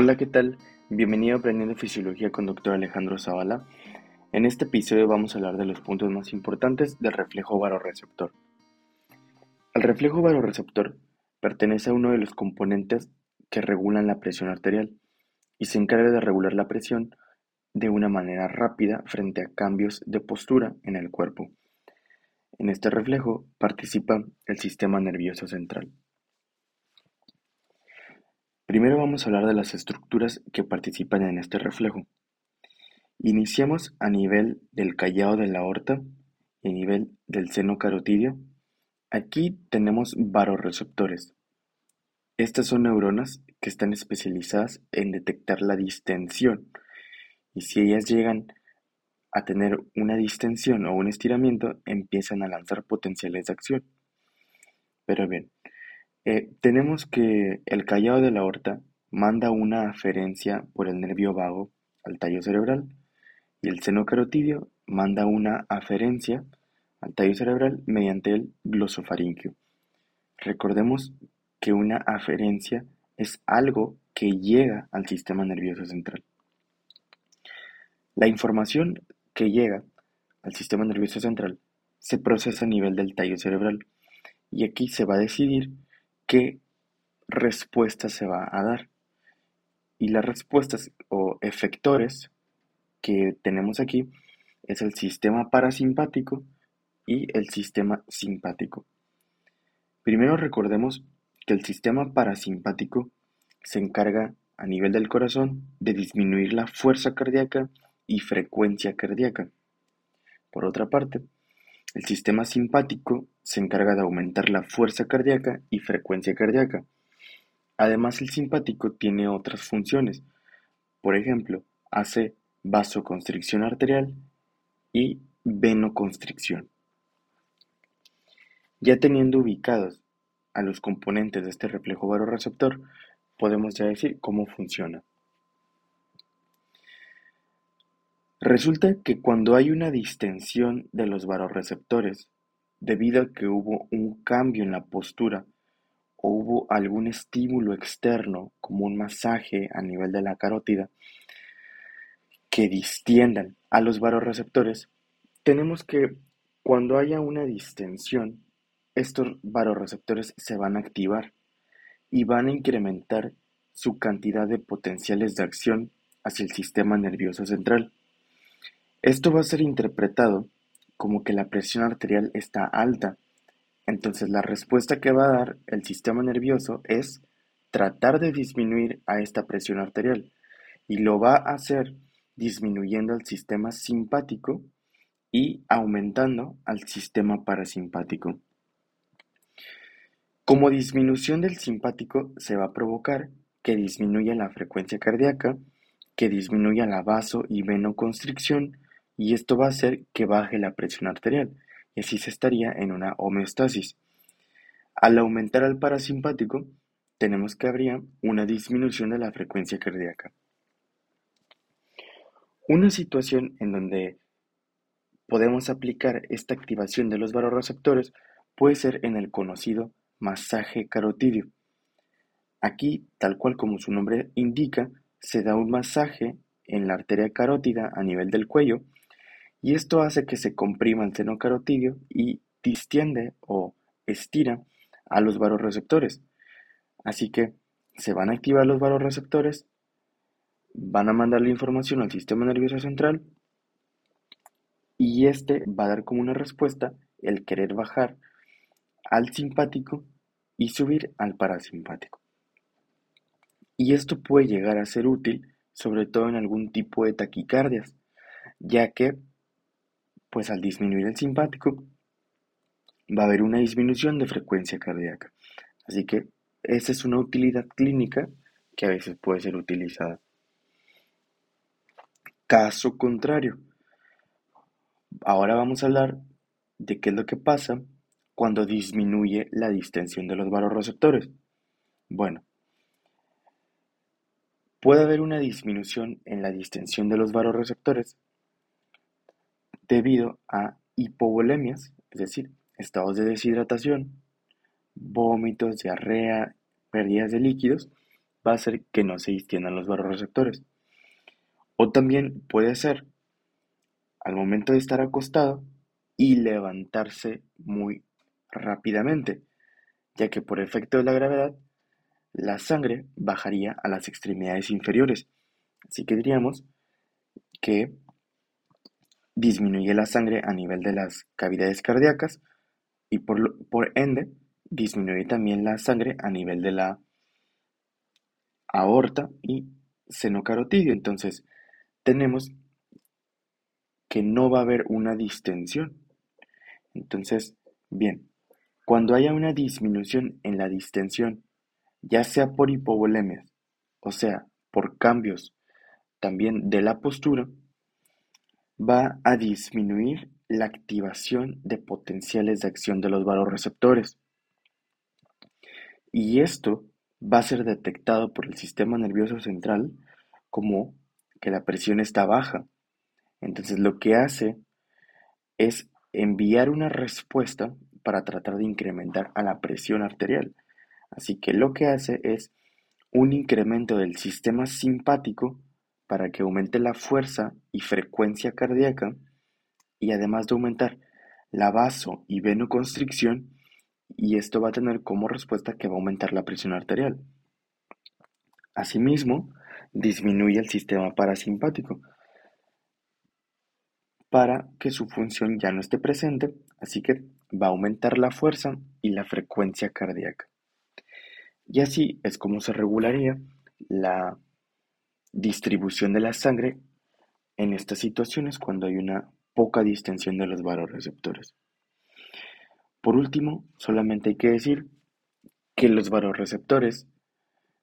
Hola, ¿qué tal? Bienvenido a Aprendiendo Fisiología con Dr. Alejandro Zavala. En este episodio vamos a hablar de los puntos más importantes del reflejo baroreceptor. El reflejo baroreceptor pertenece a uno de los componentes que regulan la presión arterial y se encarga de regular la presión de una manera rápida frente a cambios de postura en el cuerpo. En este reflejo participa el sistema nervioso central. Primero vamos a hablar de las estructuras que participan en este reflejo. Iniciamos a nivel del callado de la aorta y a nivel del seno carotidio. Aquí tenemos varoreceptores. Estas son neuronas que están especializadas en detectar la distensión y si ellas llegan a tener una distensión o un estiramiento, empiezan a lanzar potenciales de acción. Pero bien, eh, tenemos que el callado de la aorta manda una aferencia por el nervio vago al tallo cerebral y el seno carotidio manda una aferencia al tallo cerebral mediante el glosofaringio. Recordemos que una aferencia es algo que llega al sistema nervioso central. La información que llega al sistema nervioso central se procesa a nivel del tallo cerebral y aquí se va a decidir qué respuesta se va a dar. Y las respuestas o efectores que tenemos aquí es el sistema parasimpático y el sistema simpático. Primero recordemos que el sistema parasimpático se encarga a nivel del corazón de disminuir la fuerza cardíaca y frecuencia cardíaca. Por otra parte, el sistema simpático se encarga de aumentar la fuerza cardíaca y frecuencia cardíaca. Además, el simpático tiene otras funciones. Por ejemplo, hace vasoconstricción arterial y venoconstricción. Ya teniendo ubicados a los componentes de este reflejo baroreceptor, podemos ya decir cómo funciona. Resulta que cuando hay una distensión de los varoreceptores, debido a que hubo un cambio en la postura o hubo algún estímulo externo, como un masaje a nivel de la carótida, que distiendan a los varoreceptores, tenemos que cuando haya una distensión, estos varoreceptores se van a activar y van a incrementar su cantidad de potenciales de acción hacia el sistema nervioso central. Esto va a ser interpretado como que la presión arterial está alta, entonces la respuesta que va a dar el sistema nervioso es tratar de disminuir a esta presión arterial y lo va a hacer disminuyendo al sistema simpático y aumentando al sistema parasimpático. Como disminución del simpático se va a provocar que disminuya la frecuencia cardíaca, que disminuya la vaso y venoconstricción, y esto va a hacer que baje la presión arterial y así se estaría en una homeostasis. Al aumentar al parasimpático, tenemos que habría una disminución de la frecuencia cardíaca. Una situación en donde podemos aplicar esta activación de los varoreceptores puede ser en el conocido masaje carotidio. Aquí, tal cual como su nombre indica, se da un masaje en la arteria carótida a nivel del cuello y esto hace que se comprima el seno carotidio y distiende o estira a los varoreceptores. Así que se van a activar los varoreceptores, van a mandar la información al sistema nervioso central y este va a dar como una respuesta el querer bajar al simpático y subir al parasimpático. Y esto puede llegar a ser útil sobre todo en algún tipo de taquicardias, ya que pues al disminuir el simpático va a haber una disminución de frecuencia cardíaca. Así que esa es una utilidad clínica que a veces puede ser utilizada. Caso contrario, ahora vamos a hablar de qué es lo que pasa cuando disminuye la distensión de los varoreceptores. Bueno, puede haber una disminución en la distensión de los varoreceptores debido a hipovolemias, es decir, estados de deshidratación, vómitos, diarrea, pérdidas de líquidos, va a hacer que no se distiendan los barorreceptores. O también puede ser al momento de estar acostado y levantarse muy rápidamente, ya que por efecto de la gravedad la sangre bajaría a las extremidades inferiores. Así que diríamos que disminuye la sangre a nivel de las cavidades cardíacas y por, por ende disminuye también la sangre a nivel de la aorta y seno carotidio. Entonces, tenemos que no va a haber una distensión. Entonces, bien, cuando haya una disminución en la distensión, ya sea por hipovolemia, o sea, por cambios también de la postura, va a disminuir la activación de potenciales de acción de los varoreceptores. Y esto va a ser detectado por el sistema nervioso central como que la presión está baja. Entonces lo que hace es enviar una respuesta para tratar de incrementar a la presión arterial. Así que lo que hace es un incremento del sistema simpático para que aumente la fuerza y frecuencia cardíaca y además de aumentar la vaso y venoconstricción y esto va a tener como respuesta que va a aumentar la presión arterial. Asimismo, disminuye el sistema parasimpático para que su función ya no esté presente, así que va a aumentar la fuerza y la frecuencia cardíaca. Y así es como se regularía la distribución de la sangre en estas situaciones cuando hay una poca distensión de los varoreceptores. Por último, solamente hay que decir que los varoreceptores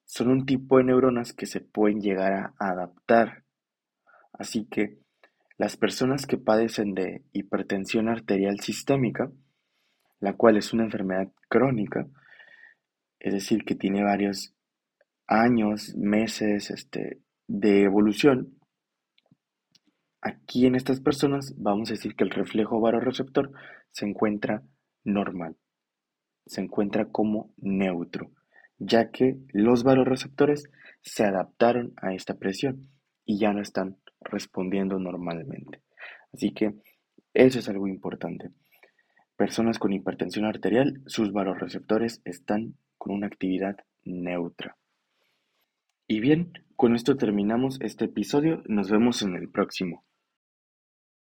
son un tipo de neuronas que se pueden llegar a adaptar. Así que las personas que padecen de hipertensión arterial sistémica, la cual es una enfermedad crónica, es decir, que tiene varios años, meses este, de evolución, aquí en estas personas vamos a decir que el reflejo varoreceptor se encuentra normal, se encuentra como neutro, ya que los varoreceptores se adaptaron a esta presión y ya no están respondiendo normalmente. Así que eso es algo importante. Personas con hipertensión arterial, sus varoreceptores están con una actividad neutra. Y bien, con esto terminamos este episodio. Nos vemos en el próximo.